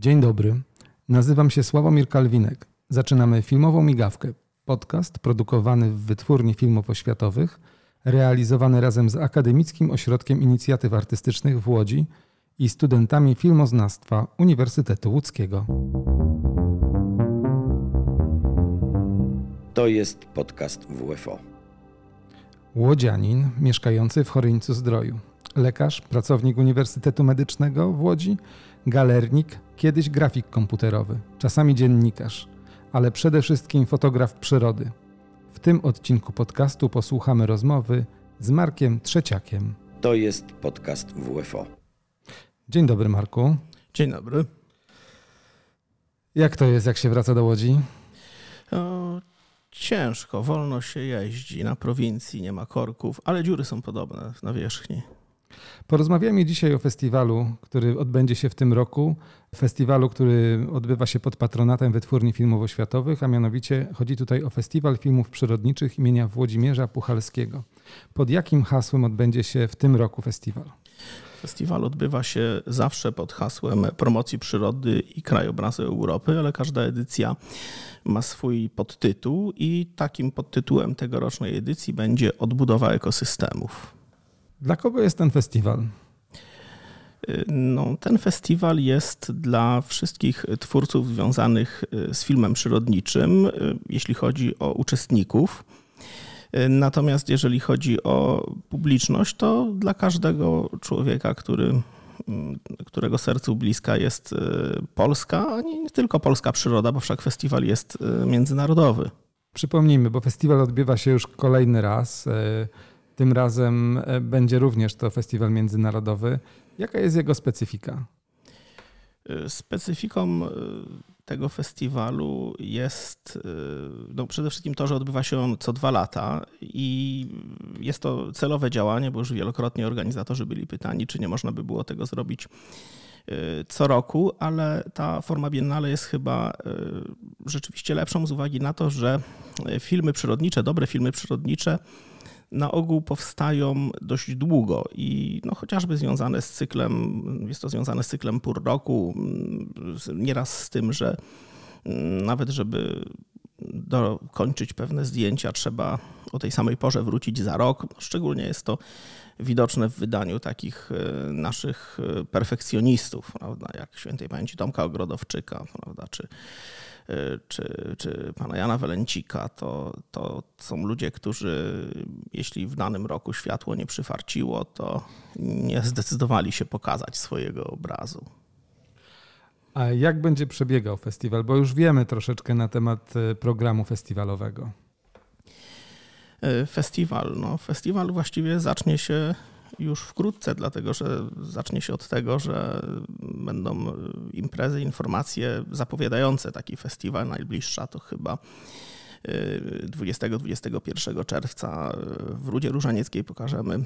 Dzień dobry. Nazywam się Sławomir Kalwinek. Zaczynamy filmową migawkę. Podcast produkowany w Wytwórni Filmów Oświatowych, realizowany razem z Akademickim Ośrodkiem Inicjatyw Artystycznych w Łodzi i studentami filmoznawstwa Uniwersytetu Łódzkiego. To jest podcast WFO. Łodzianin mieszkający w Choryńcu Zdroju. Lekarz, pracownik Uniwersytetu Medycznego w Łodzi, galernik, kiedyś grafik komputerowy, czasami dziennikarz, ale przede wszystkim fotograf przyrody. W tym odcinku podcastu posłuchamy rozmowy z Markiem Trzeciakiem. To jest podcast WFO. Dzień dobry, Marku. Dzień dobry. Jak to jest, jak się wraca do Łodzi? O, ciężko, wolno się jeździ. Na prowincji nie ma korków, ale dziury są podobne na wierzchni. Porozmawiamy dzisiaj o festiwalu, który odbędzie się w tym roku. Festiwalu, który odbywa się pod patronatem Wytwórni Filmów Oświatowych, a mianowicie chodzi tutaj o Festiwal Filmów Przyrodniczych imienia Włodzimierza Puchalskiego. Pod jakim hasłem odbędzie się w tym roku festiwal? Festiwal odbywa się zawsze pod hasłem promocji przyrody i krajobrazu Europy, ale każda edycja ma swój podtytuł i takim podtytułem tegorocznej edycji będzie odbudowa ekosystemów. Dla kogo jest ten festiwal? No, ten festiwal jest dla wszystkich twórców związanych z filmem przyrodniczym, jeśli chodzi o uczestników. Natomiast jeżeli chodzi o publiczność, to dla każdego człowieka, który, którego sercu bliska jest Polska, a nie tylko polska przyroda, bo wszak festiwal jest międzynarodowy. Przypomnijmy, bo festiwal odbywa się już kolejny raz. Tym razem będzie również to festiwal międzynarodowy. Jaka jest jego specyfika? Specyfiką tego festiwalu jest no przede wszystkim to, że odbywa się on co dwa lata i jest to celowe działanie, bo już wielokrotnie organizatorzy byli pytani, czy nie można by było tego zrobić co roku, ale ta forma biennale jest chyba rzeczywiście lepszą z uwagi na to, że filmy przyrodnicze, dobre filmy przyrodnicze na ogół powstają dość długo i no, chociażby związane z cyklem, jest to związane z cyklem pór roku, nieraz z tym, że nawet żeby dokończyć pewne zdjęcia, trzeba o tej samej porze wrócić za rok. Szczególnie jest to widoczne w wydaniu takich naszych perfekcjonistów, prawda, jak świętej pamięci Tomka Ogrodowczyka, prawda, czy czy, czy pana Jana Welencika, to, to są ludzie, którzy jeśli w danym roku światło nie przyfarciło, to nie zdecydowali się pokazać swojego obrazu. A jak będzie przebiegał festiwal? Bo już wiemy troszeczkę na temat programu festiwalowego. Festiwal. No, festiwal właściwie zacznie się już wkrótce, dlatego że zacznie się od tego, że będą imprezy, informacje zapowiadające taki festiwal. Najbliższa to chyba 20-21 czerwca w Rudzie Różanieckiej pokażemy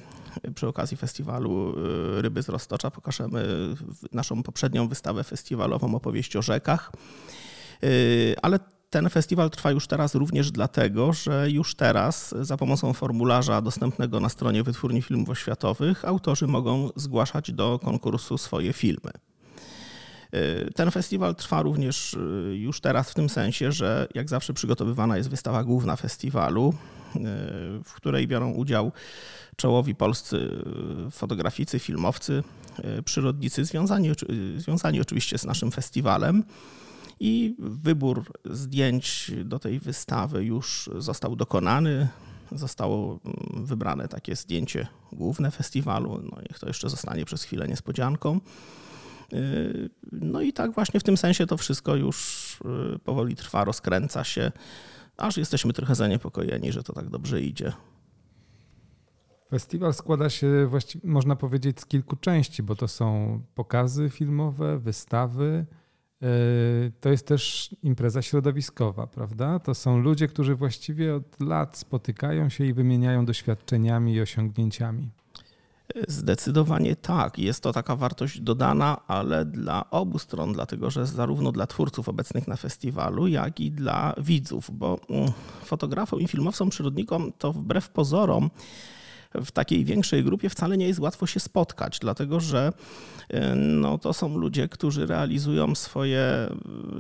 przy okazji festiwalu Ryby z Roztocza, pokażemy naszą poprzednią wystawę festiwalową opowieść o rzekach. Ale ten festiwal trwa już teraz również dlatego, że już teraz za pomocą formularza dostępnego na stronie Wytwórni Filmów Oświatowych autorzy mogą zgłaszać do konkursu swoje filmy. Ten festiwal trwa również już teraz w tym sensie, że jak zawsze przygotowywana jest wystawa główna festiwalu, w której biorą udział czołowi polscy fotograficy, filmowcy, przyrodnicy, związani, związani oczywiście z naszym festiwalem. I wybór zdjęć do tej wystawy już został dokonany. Zostało wybrane takie zdjęcie główne festiwalu. No niech to jeszcze zostanie przez chwilę niespodzianką. No i tak właśnie w tym sensie to wszystko już powoli trwa, rozkręca się, aż jesteśmy trochę zaniepokojeni, że to tak dobrze idzie. Festiwal składa się właściwie, można powiedzieć, z kilku części, bo to są pokazy filmowe, wystawy, to jest też impreza środowiskowa, prawda? To są ludzie, którzy właściwie od lat spotykają się i wymieniają doświadczeniami i osiągnięciami. Zdecydowanie tak. Jest to taka wartość dodana, ale dla obu stron, dlatego że zarówno dla twórców obecnych na festiwalu, jak i dla widzów, bo fotografom i filmowcom, przyrodnikom to wbrew pozorom w takiej większej grupie wcale nie jest łatwo się spotkać, dlatego że no, to są ludzie, którzy realizują swoje,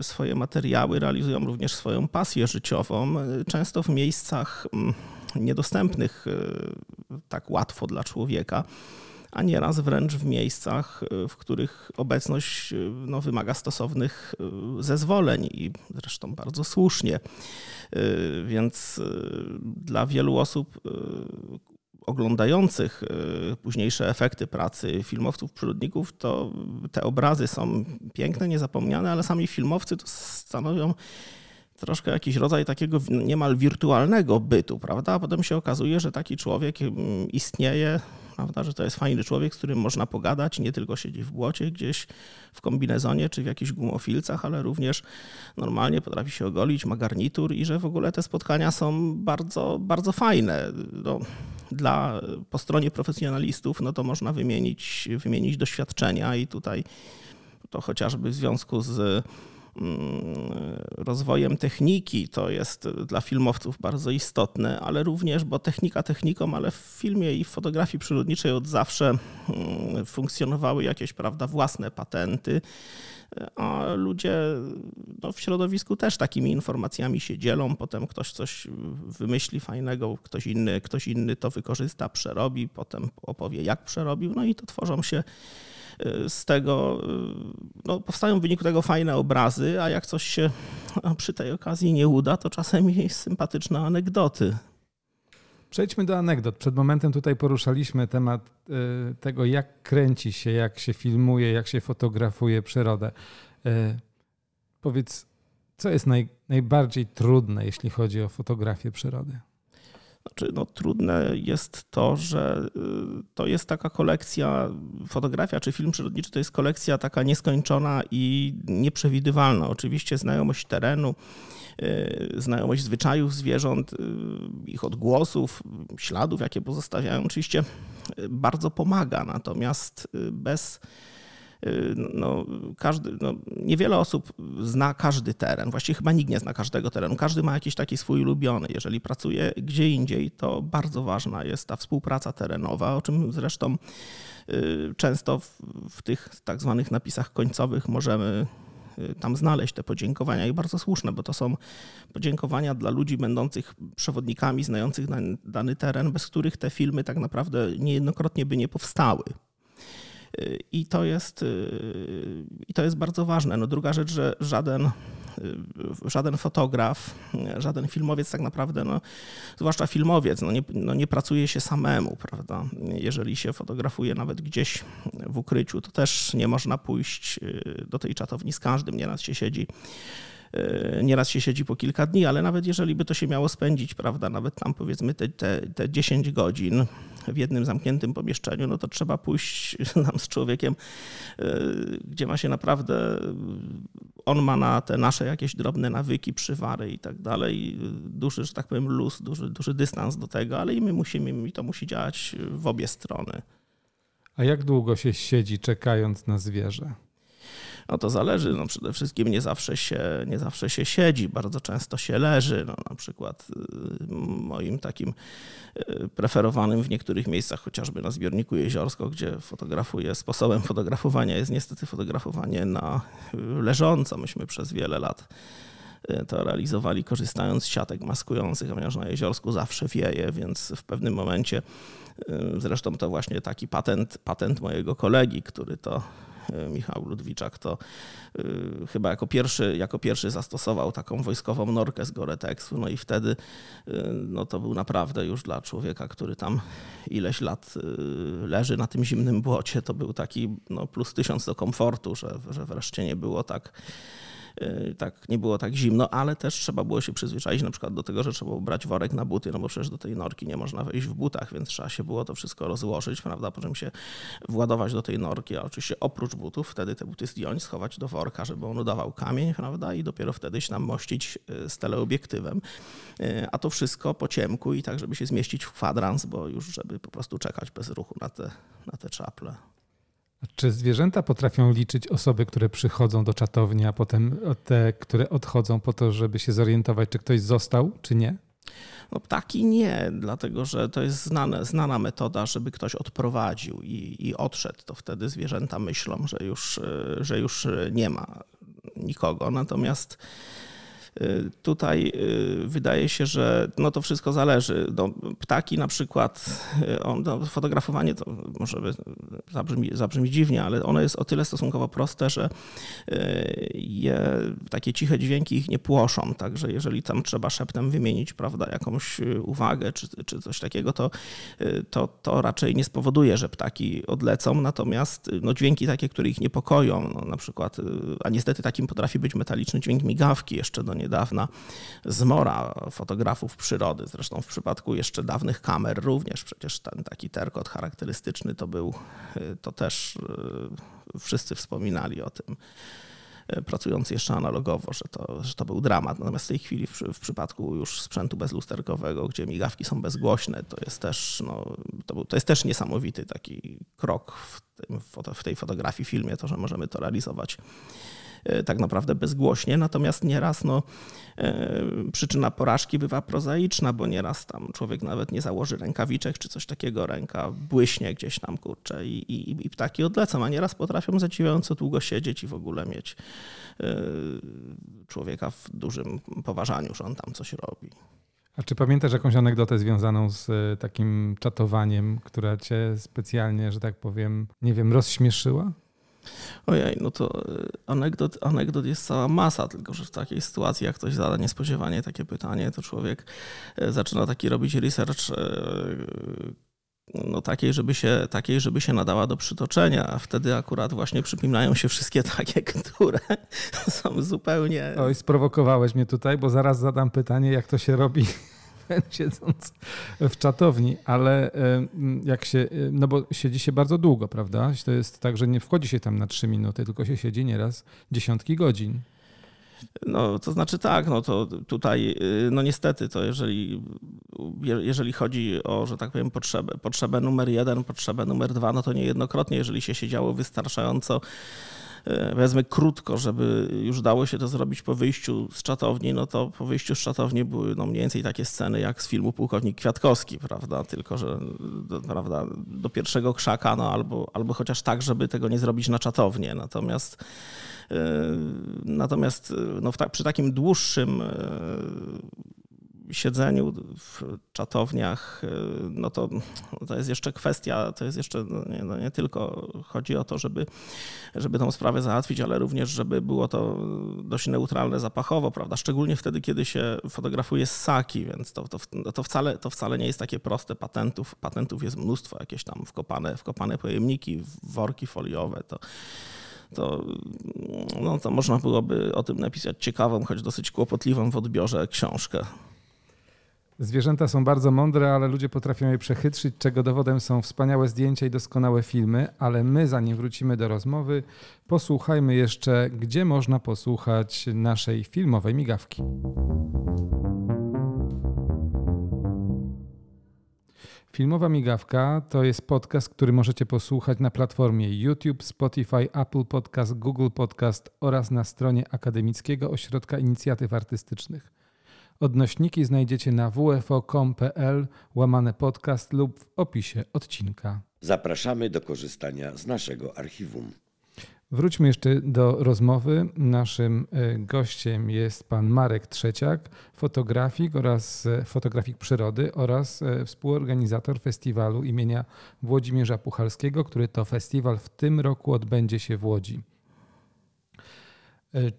swoje materiały, realizują również swoją pasję życiową, często w miejscach mm, niedostępnych tak łatwo dla człowieka a nieraz wręcz w miejscach, w których obecność no, wymaga stosownych zezwoleń i zresztą bardzo słusznie. Więc dla wielu osób oglądających późniejsze efekty pracy filmowców, przyrodników, to te obrazy są piękne, niezapomniane, ale sami filmowcy to stanowią troszkę jakiś rodzaj takiego niemal wirtualnego bytu, prawda? A potem się okazuje, że taki człowiek mm, istnieje prawda, że to jest fajny człowiek, z którym można pogadać, nie tylko siedzi w błocie gdzieś w kombinezonie czy w jakichś gumofilcach, ale również normalnie potrafi się ogolić, ma garnitur i że w ogóle te spotkania są bardzo, bardzo fajne. No, dla, po stronie profesjonalistów no to można wymienić, wymienić doświadczenia i tutaj to chociażby w związku z rozwojem techniki. To jest dla filmowców bardzo istotne, ale również, bo technika techniką, ale w filmie i w fotografii przyrodniczej od zawsze mm, funkcjonowały jakieś prawda, własne patenty. A ludzie no, w środowisku też takimi informacjami się dzielą. Potem ktoś coś wymyśli fajnego, ktoś inny, ktoś inny to wykorzysta, przerobi, potem opowie, jak przerobił. No i to tworzą się z tego, no, powstają w wyniku tego fajne obrazy, a jak coś się przy tej okazji nie uda, to czasem jest sympatyczne anegdoty. Przejdźmy do anegdot. Przed momentem tutaj poruszaliśmy temat y, tego, jak kręci się, jak się filmuje, jak się fotografuje przyrodę. Y, powiedz, co jest naj, najbardziej trudne, jeśli chodzi o fotografię przyrody? Znaczy, no, trudne jest to, że y, to jest taka kolekcja, fotografia czy film przyrodniczy to jest kolekcja taka nieskończona i nieprzewidywalna. Oczywiście znajomość terenu, y, znajomość zwyczajów zwierząt, y, ich odgłosów, śladów, jakie pozostawiają, oczywiście bardzo pomaga. Natomiast bez no, każdy, no, niewiele osób zna każdy teren. Właściwie chyba nikt nie zna każdego terenu. Każdy ma jakiś taki swój ulubiony. Jeżeli pracuje gdzie indziej, to bardzo ważna jest ta współpraca terenowa, o czym zresztą y, często w, w tych tak zwanych napisach końcowych możemy y, tam znaleźć te podziękowania i bardzo słuszne, bo to są podziękowania dla ludzi będących przewodnikami, znających dany teren, bez których te filmy tak naprawdę niejednokrotnie by nie powstały. I to jest, y, i to jest bardzo ważne. No druga rzecz, że żaden, y, żaden fotograf, żaden filmowiec tak naprawdę, no, zwłaszcza filmowiec, no nie, no nie pracuje się samemu, prawda? Jeżeli się fotografuje nawet gdzieś w ukryciu, to też nie można pójść y, do tej czatowni z każdym, nieraz się siedzi nieraz się siedzi po kilka dni, ale nawet jeżeli by to się miało spędzić, prawda, nawet tam powiedzmy te, te, te 10 godzin w jednym zamkniętym pomieszczeniu, no to trzeba pójść nam z człowiekiem, e, gdzie ma się naprawdę, on ma na te nasze jakieś drobne nawyki, przywary i tak dalej, duży, że tak powiem, luz, duży, duży dystans do tego, ale i my musimy, i to musi działać w obie strony. A jak długo się siedzi czekając na zwierzę? No to zależy. No przede wszystkim nie zawsze, się, nie zawsze się siedzi, bardzo często się leży. No na przykład y, moim takim y, preferowanym w niektórych miejscach, chociażby na zbiorniku Jeziorsko, gdzie fotografuję, sposobem fotografowania jest niestety fotografowanie na y, leżąco. Myśmy przez wiele lat to realizowali korzystając z siatek maskujących, ponieważ na Jeziorsku zawsze wieje, więc w pewnym momencie, zresztą to właśnie taki patent, patent mojego kolegi, który to Michał Ludwiczak, to e, chyba jako pierwszy, jako pierwszy zastosował taką wojskową norkę z Goretexu, no i wtedy e, no to był naprawdę już dla człowieka, który tam ileś lat leży na tym zimnym błocie, to był taki no, plus tysiąc do komfortu, że, że wreszcie nie było tak Y, tak nie było tak zimno, ale też trzeba było się przyzwyczaić na przykład do tego, że trzeba brać worek na buty, no bo przecież do tej norki nie można wejść w butach, więc trzeba się było to wszystko rozłożyć, prawda, po czym się władować do tej norki, a oczywiście oprócz butów wtedy te buty zdjąć, schować do worka, żeby on udawał kamień, prawda, i dopiero wtedy się nam mościć y, z teleobiektywem. Y, a to wszystko po ciemku i tak, żeby się zmieścić w kwadrans, bo już żeby po prostu czekać bez ruchu na te, na te czaple. Czy zwierzęta potrafią liczyć osoby, które przychodzą do czatowni, a potem te, które odchodzą po to, żeby się zorientować, czy ktoś został, czy nie? No ptaki nie, dlatego że to jest znane, znana metoda, żeby ktoś odprowadził i, i odszedł. To wtedy zwierzęta myślą, że już, że już nie ma nikogo. Natomiast Y, tutaj y, wydaje się, że no to wszystko zależy. No, ptaki na przykład, y, on, no, fotografowanie to może zabrzmi, zabrzmi dziwnie, ale ono jest o tyle stosunkowo proste, że je, takie ciche dźwięki ich nie płoszą. Także jeżeli tam trzeba szeptem wymienić prawda, jakąś uwagę czy, czy coś takiego, to, to, to raczej nie spowoduje, że ptaki odlecą. Natomiast no, dźwięki takie, które ich niepokoją, no, na przykład, a niestety takim potrafi być metaliczny dźwięk migawki jeszcze do nie niedawna zmora fotografów przyrody. Zresztą w przypadku jeszcze dawnych kamer również przecież ten taki terkot charakterystyczny to był, to też e, wszyscy wspominali o tym e, pracujący jeszcze analogowo, że to, że to był dramat. Natomiast w tej chwili w, w, przypadku już sprzętu bezlusterkowego, gdzie migawki są bezgłośne, to jest też, no, to, był, to jest też niesamowity taki krok w, tym, w tej fotografii, filmie, to, że możemy to realizować tak naprawdę bezgłośnie, natomiast nieraz no, e, przyczyna porażki bywa prozaiczna, bo nieraz tam człowiek nawet nie założy rękawiczek czy coś takiego, ręka błyśnie gdzieś tam, kurczę, i, i, i ptaki odlecą, a nieraz potrafią zadziwiająco długo siedzieć i w ogóle mieć e, człowieka w dużym poważaniu, że on tam coś robi. A czy pamiętasz jakąś anegdotę związaną z takim czatowaniem, która cię specjalnie, że tak powiem, nie wiem, rozśmieszyła? Ojej, no to e, anegdot, anegdot jest cała masa, tylko że w takiej sytuacji, jak ktoś zada niespodziewanie takie pytanie, to człowiek e, zaczyna taki robić research e, no takiej, żeby się, takiej, żeby się nadała do przytoczenia, a wtedy akurat właśnie przypominają się wszystkie takie, które są zupełnie... Oj, sprowokowałeś mnie tutaj, bo zaraz zadam pytanie, jak to się robi siedząc w czatowni, ale jak się, no bo siedzi się bardzo długo, prawda? To jest tak, że nie wchodzi się tam na trzy minuty, tylko się siedzi nieraz dziesiątki godzin. No, to znaczy tak, no to tutaj, y, no niestety, to jeżeli, jeżeli chodzi o, że tak powiem, potrzebę, potrzebę numer jeden, potrzebę numer dwa, no to niejednokrotnie, jeżeli się siedziało wystarczająco E, powiedzmy krótko, żeby już dało się to zrobić po wyjściu z czatowni, no to po wyjściu z czatowni były no mniej więcej takie sceny jak z filmu Pułkownik Kwiatkowski, prawda? Tylko, że do, prawda, do pierwszego krzaka, no albo, albo chociaż tak, żeby tego nie zrobić na czatownię. Natomiast e, Natomiast no, ta, przy takim dłuższym e, siedzeniu w czatowniach, y, no to, to jest jeszcze kwestia, to jest jeszcze no nie, no nie, tylko chodzi o to, żeby, żeby tą sprawę załatwić, ale również, żeby było to dość neutralne zapachowo, prawda? Szczególnie wtedy, kiedy się fotografuje z saki, więc to, to, to, wcale, to wcale nie jest takie proste patentów. Patentów jest mnóstwo, jakieś tam wkopane, wkopane pojemniki, worki foliowe, to to, no, to można byłoby o tym napisać ciekawą, choć dosyć kłopotliwą w odbiorze książkę. Zwierzęta są bardzo mądre, ale ludzie potrafią je przechytrzyć, czego dowodem są wspaniałe zdjęcia i doskonałe filmy. Ale my, zanim wrócimy do rozmowy, posłuchajmy jeszcze, gdzie można posłuchać naszej filmowej migawki. Filmowa Migawka to jest podcast, który możecie posłuchać na platformie YouTube, Spotify, Apple Podcast, Google Podcast oraz na stronie Akademickiego Ośrodka Inicjatyw Artystycznych. Odnośniki znajdziecie na wfo.com.pl łamane podcast lub w opisie odcinka. Zapraszamy do korzystania z naszego archiwum. Wróćmy jeszcze do rozmowy. Naszym e, gościem jest pan Marek Trzeciak, fotografik oraz e, fotografik przyrody oraz e, współorganizator festiwalu imienia Włodzimierza Puchalskiego, który to festiwal w tym roku odbędzie się w Łodzi.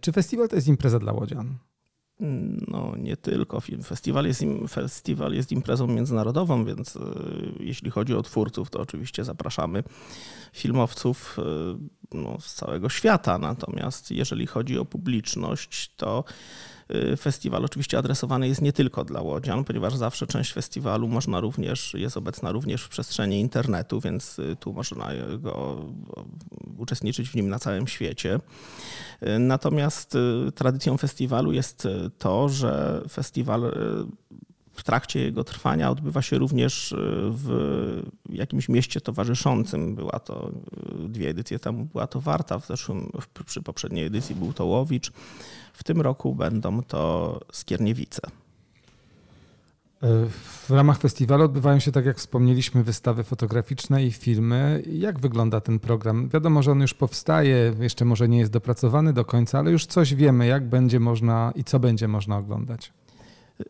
Czy festiwal to jest impreza dla łodzian? No, nie tylko. Film. Festiwal, jest, festiwal jest imprezą międzynarodową, więc e, jeśli chodzi o twórców, to oczywiście zapraszamy filmowców e, no, z całego świata. Natomiast jeżeli chodzi o publiczność, to Y, festiwal oczywiście adresowany jest nie tylko dla łodzian, ponieważ zawsze część festiwalu można również, jest obecna również w przestrzeni internetu, więc y, tu można go uczestniczyć w nim na całym świecie. Y, natomiast tradycją festiwalu jest to, że festiwal w trakcie jego trwania odbywa się również w jakimś mieście towarzyszącym. Była to dwie edycje temu, była to Warta, w zeszłym, przy poprzedniej edycji był to Łowicz. W tym roku będą to Skierniewice. W ramach festiwalu odbywają się, tak jak wspomnieliśmy, wystawy fotograficzne i filmy. Jak wygląda ten program? Wiadomo, że on już powstaje, jeszcze może nie jest dopracowany do końca, ale już coś wiemy, jak będzie można i co będzie można oglądać.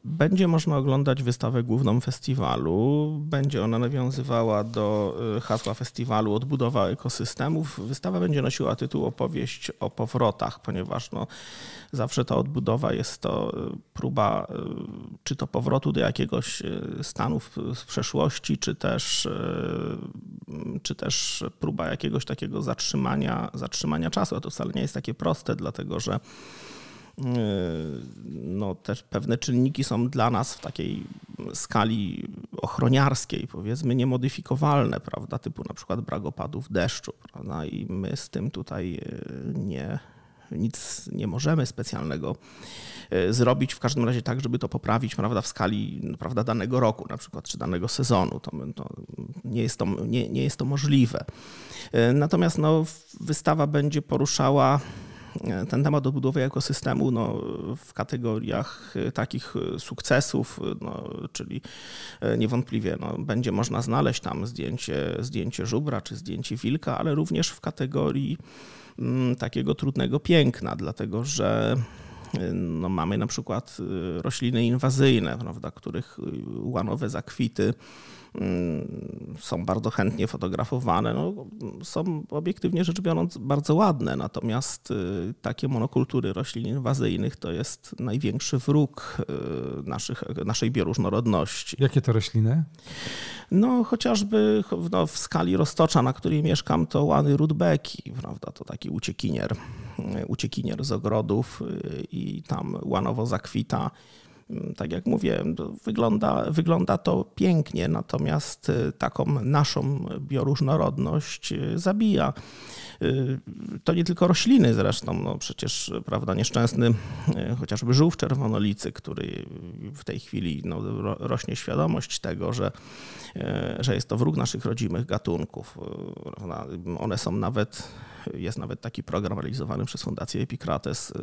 Będzie można oglądać wystawę główną festiwalu. Będzie ona nawiązywała do y, hasła festiwalu Odbudowa ekosystemów. Wystawa będzie nosiła tytuł Opowieść o powrotach, ponieważ no, zawsze ta odbudowa jest to y, próba y, czy to powrotu do jakiegoś stanu z przeszłości, czy też, czy też próba jakiegoś takiego zatrzymania, zatrzymania czasu. A to wcale nie jest takie proste, dlatego że no, też pewne czynniki są dla nas w takiej skali ochroniarskiej, powiedzmy, niemodyfikowalne, prawda, typu na przykład brak opadów deszczu, prawda, i my z tym tutaj e, nie, nic nie możemy specjalnego e, zrobić, w każdym razie tak, żeby to poprawić prawda, w skali prawda, danego roku na przykład, czy danego sezonu. To, to nie, jest to, nie, nie jest to możliwe. Natomiast no, wystawa będzie poruszała ten temat odbudowy ekosystemu no, w kategoriach takich sukcesów, no, czyli niewątpliwie no, będzie można znaleźć tam zdjęcie, zdjęcie żubra czy zdjęcie wilka, ale również w kategorii mm, takiego trudnego piękna, dlatego że no, mamy na przykład rośliny inwazyjne, prawda, których łanowe zakwity Mm, są bardzo chętnie fotografowane. No, są obiektywnie rzecz biorąc bardzo ładne, natomiast y, takie monokultury roślin inwazyjnych to jest największy wróg y, naszych, naszej bioróżnorodności. Jakie to rośliny? No chociażby no, w skali roztocza, na której mieszkam, to łany rudbeki, prawda, to taki uciekinier, y, uciekinier z ogrodów i tam łanowo zakwita tak jak mówię, wygląda, wygląda to pięknie, natomiast y, taką naszą bioróżnorodność y, zabija. Y, to nie tylko rośliny zresztą, no przecież prawda, nieszczęsny chociażby żółw czerwonolicy, który w tej chwili no, rośnie świadomość tego, że, że jest to wróg naszych rodzimych gatunków. One są nawet jest nawet taki program realizowany przez Fundację Epikrates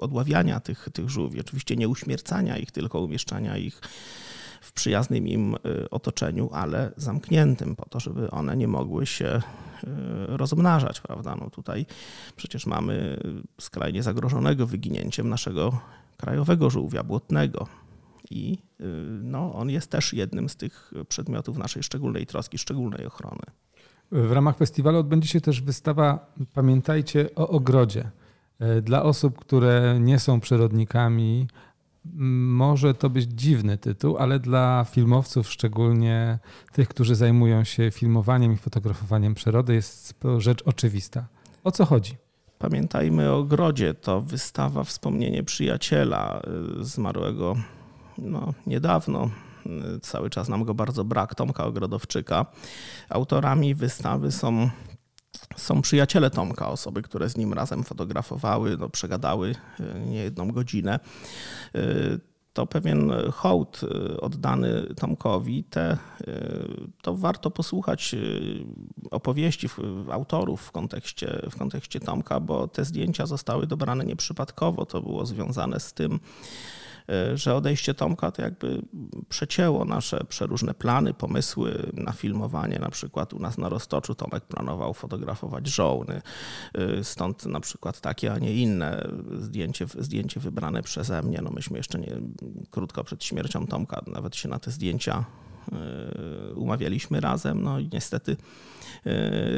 odławiania tych, tych żółwi. Oczywiście nie uśmiercania ich, tylko umieszczania ich w przyjaznym im y, otoczeniu, ale zamkniętym, po to, żeby one nie mogły się y, rozmnażać, prawda? No tutaj przecież mamy skrajnie zagrożonego wyginięciem naszego krajowego żółwia błotnego. I no, on jest też jednym z tych przedmiotów naszej szczególnej troski, szczególnej ochrony. W ramach festiwalu odbędzie się też wystawa Pamiętajcie o ogrodzie. Dla osób, które nie są przyrodnikami, może to być dziwny tytuł, ale dla filmowców, szczególnie tych, którzy zajmują się filmowaniem i fotografowaniem przyrody, jest to rzecz oczywista. O co chodzi? Pamiętajmy o ogrodzie. To wystawa wspomnienie przyjaciela e, zmarłego no, niedawno, cały czas nam go bardzo brak, Tomka Ogrodowczyka. Autorami wystawy są są przyjaciele Tomka, osoby, które z nim razem fotografowały, no, przegadały e, niejedną godzinę. E, to pewien hołd e, oddany Tomkowi. Te, to warto posłuchać opowieści autorów w kontekście, w kontekście Tomka, bo te zdjęcia zostały dobrane nieprzypadkowo. To było związane z tym, że odejście Tomka to jakby przecięło nasze przeróżne plany, pomysły na filmowanie. Na przykład u nas na Roztoczu Tomek planował fotografować żołny, e, stąd na przykład takie, a nie inne zdjęcie, zdjęcie wybrane przeze mnie. No myśmy jeszcze nie, krótko przed śmiercią Tomka nawet się na te zdjęcia e, umawialiśmy razem, no i niestety,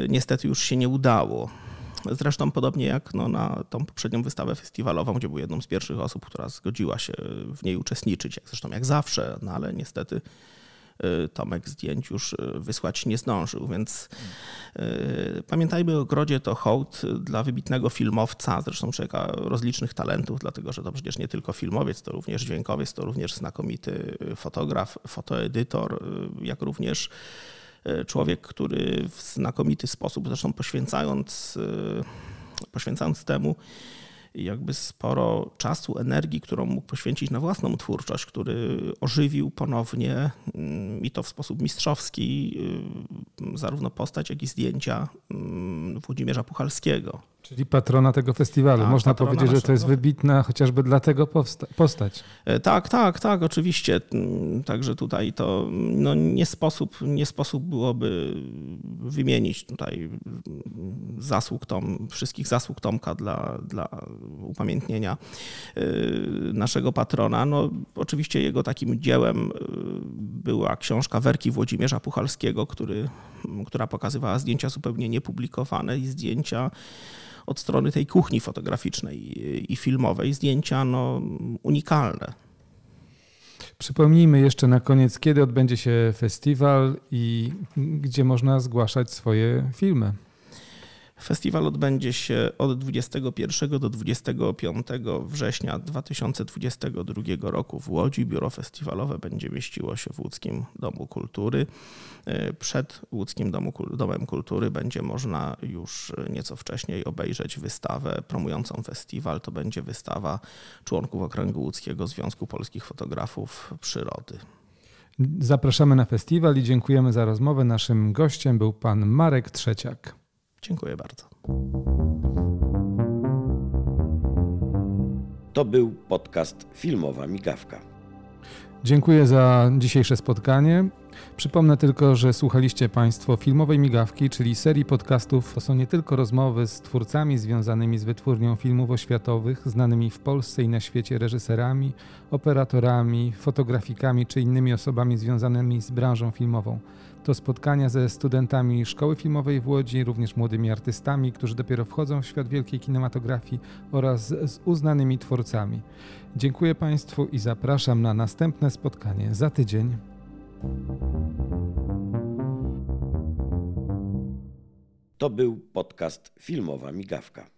niestety już się nie udało. Zresztą podobnie jak no, na tą poprzednią wystawę festiwalową, gdzie był jedną z pierwszych osób, która zgodziła się w niej uczestniczyć, jak zresztą jak zawsze, no ale niestety y, Tomek zdjęć już y, wysłać nie zdążył, więc yy, pamiętajmy o Grodzie to hołd dla wybitnego filmowca, zresztą człowieka rozlicznych talentów, dlatego że to przecież nie tylko filmowiec, to również dźwiękowiec, to również znakomity fotograf, fotoedytor, y, jak również człowiek, który w znakomity sposób, zresztą poświęcając, e, poświęcając temu jakby sporo czasu, energii, którą mógł poświęcić na własną twórczość, który ożywił ponownie mm, i to w sposób mistrzowski zarówno postać, jak i zdjęcia Włodzimierza Puchalskiego. Czyli patrona tego festiwalu. Tak, Można powiedzieć, że to jest wybitna chociażby dlatego postać. E, tak, tak, tak, oczywiście. Mm, także tutaj to no, nie, sposób, nie sposób byłoby wymienić tutaj zasług Tom, wszystkich zasług Tomka dla, dla upamiętnienia e, naszego patrona. No, oczywiście jego takim dziełem e, była książka Werki Włodzimierza Puchalskiego, który, która pokazywała zdjęcia zupełnie niepublikowane i zdjęcia od strony tej kuchni fotograficznej i filmowej zdjęcia no, unikalne. Przypomnijmy jeszcze na koniec, kiedy odbędzie się festiwal i gdzie można zgłaszać swoje filmy. Festiwal odbędzie się od 21 do 25 września 2022 roku w Łodzi. Biuro festiwalowe będzie mieściło się w Łódzkim Domu Kultury. E, przed Łódzkim Domu, Domem Kultury będzie można już nieco wcześniej obejrzeć wystawę promującą festiwal. To będzie wystawa członków Okręgu Łódzkiego Związku Polskich Fotografów Przyrody. Zapraszamy na festiwal i dziękujemy za rozmowę. Naszym gościem był pan Marek Trzeciak. Dziękuję bardzo. To był podcast Filmowa Migawka. Dziękuję za dzisiejsze spotkanie. Przypomnę tylko, że słuchaliście Państwo filmowej migawki, czyli serii podcastów. To są nie tylko rozmowy z twórcami związanymi z wytwórnią filmów oświatowych, znanymi w Polsce i na świecie reżyserami, operatorami, fotografikami czy innymi osobami związanymi z branżą filmową. To spotkania ze studentami Szkoły Filmowej w Łodzi, również młodymi artystami, którzy dopiero wchodzą w świat wielkiej kinematografii oraz z uznanymi twórcami. Dziękuję Państwu i zapraszam na następne spotkanie za tydzień. To był podcast Filmowa Migawka.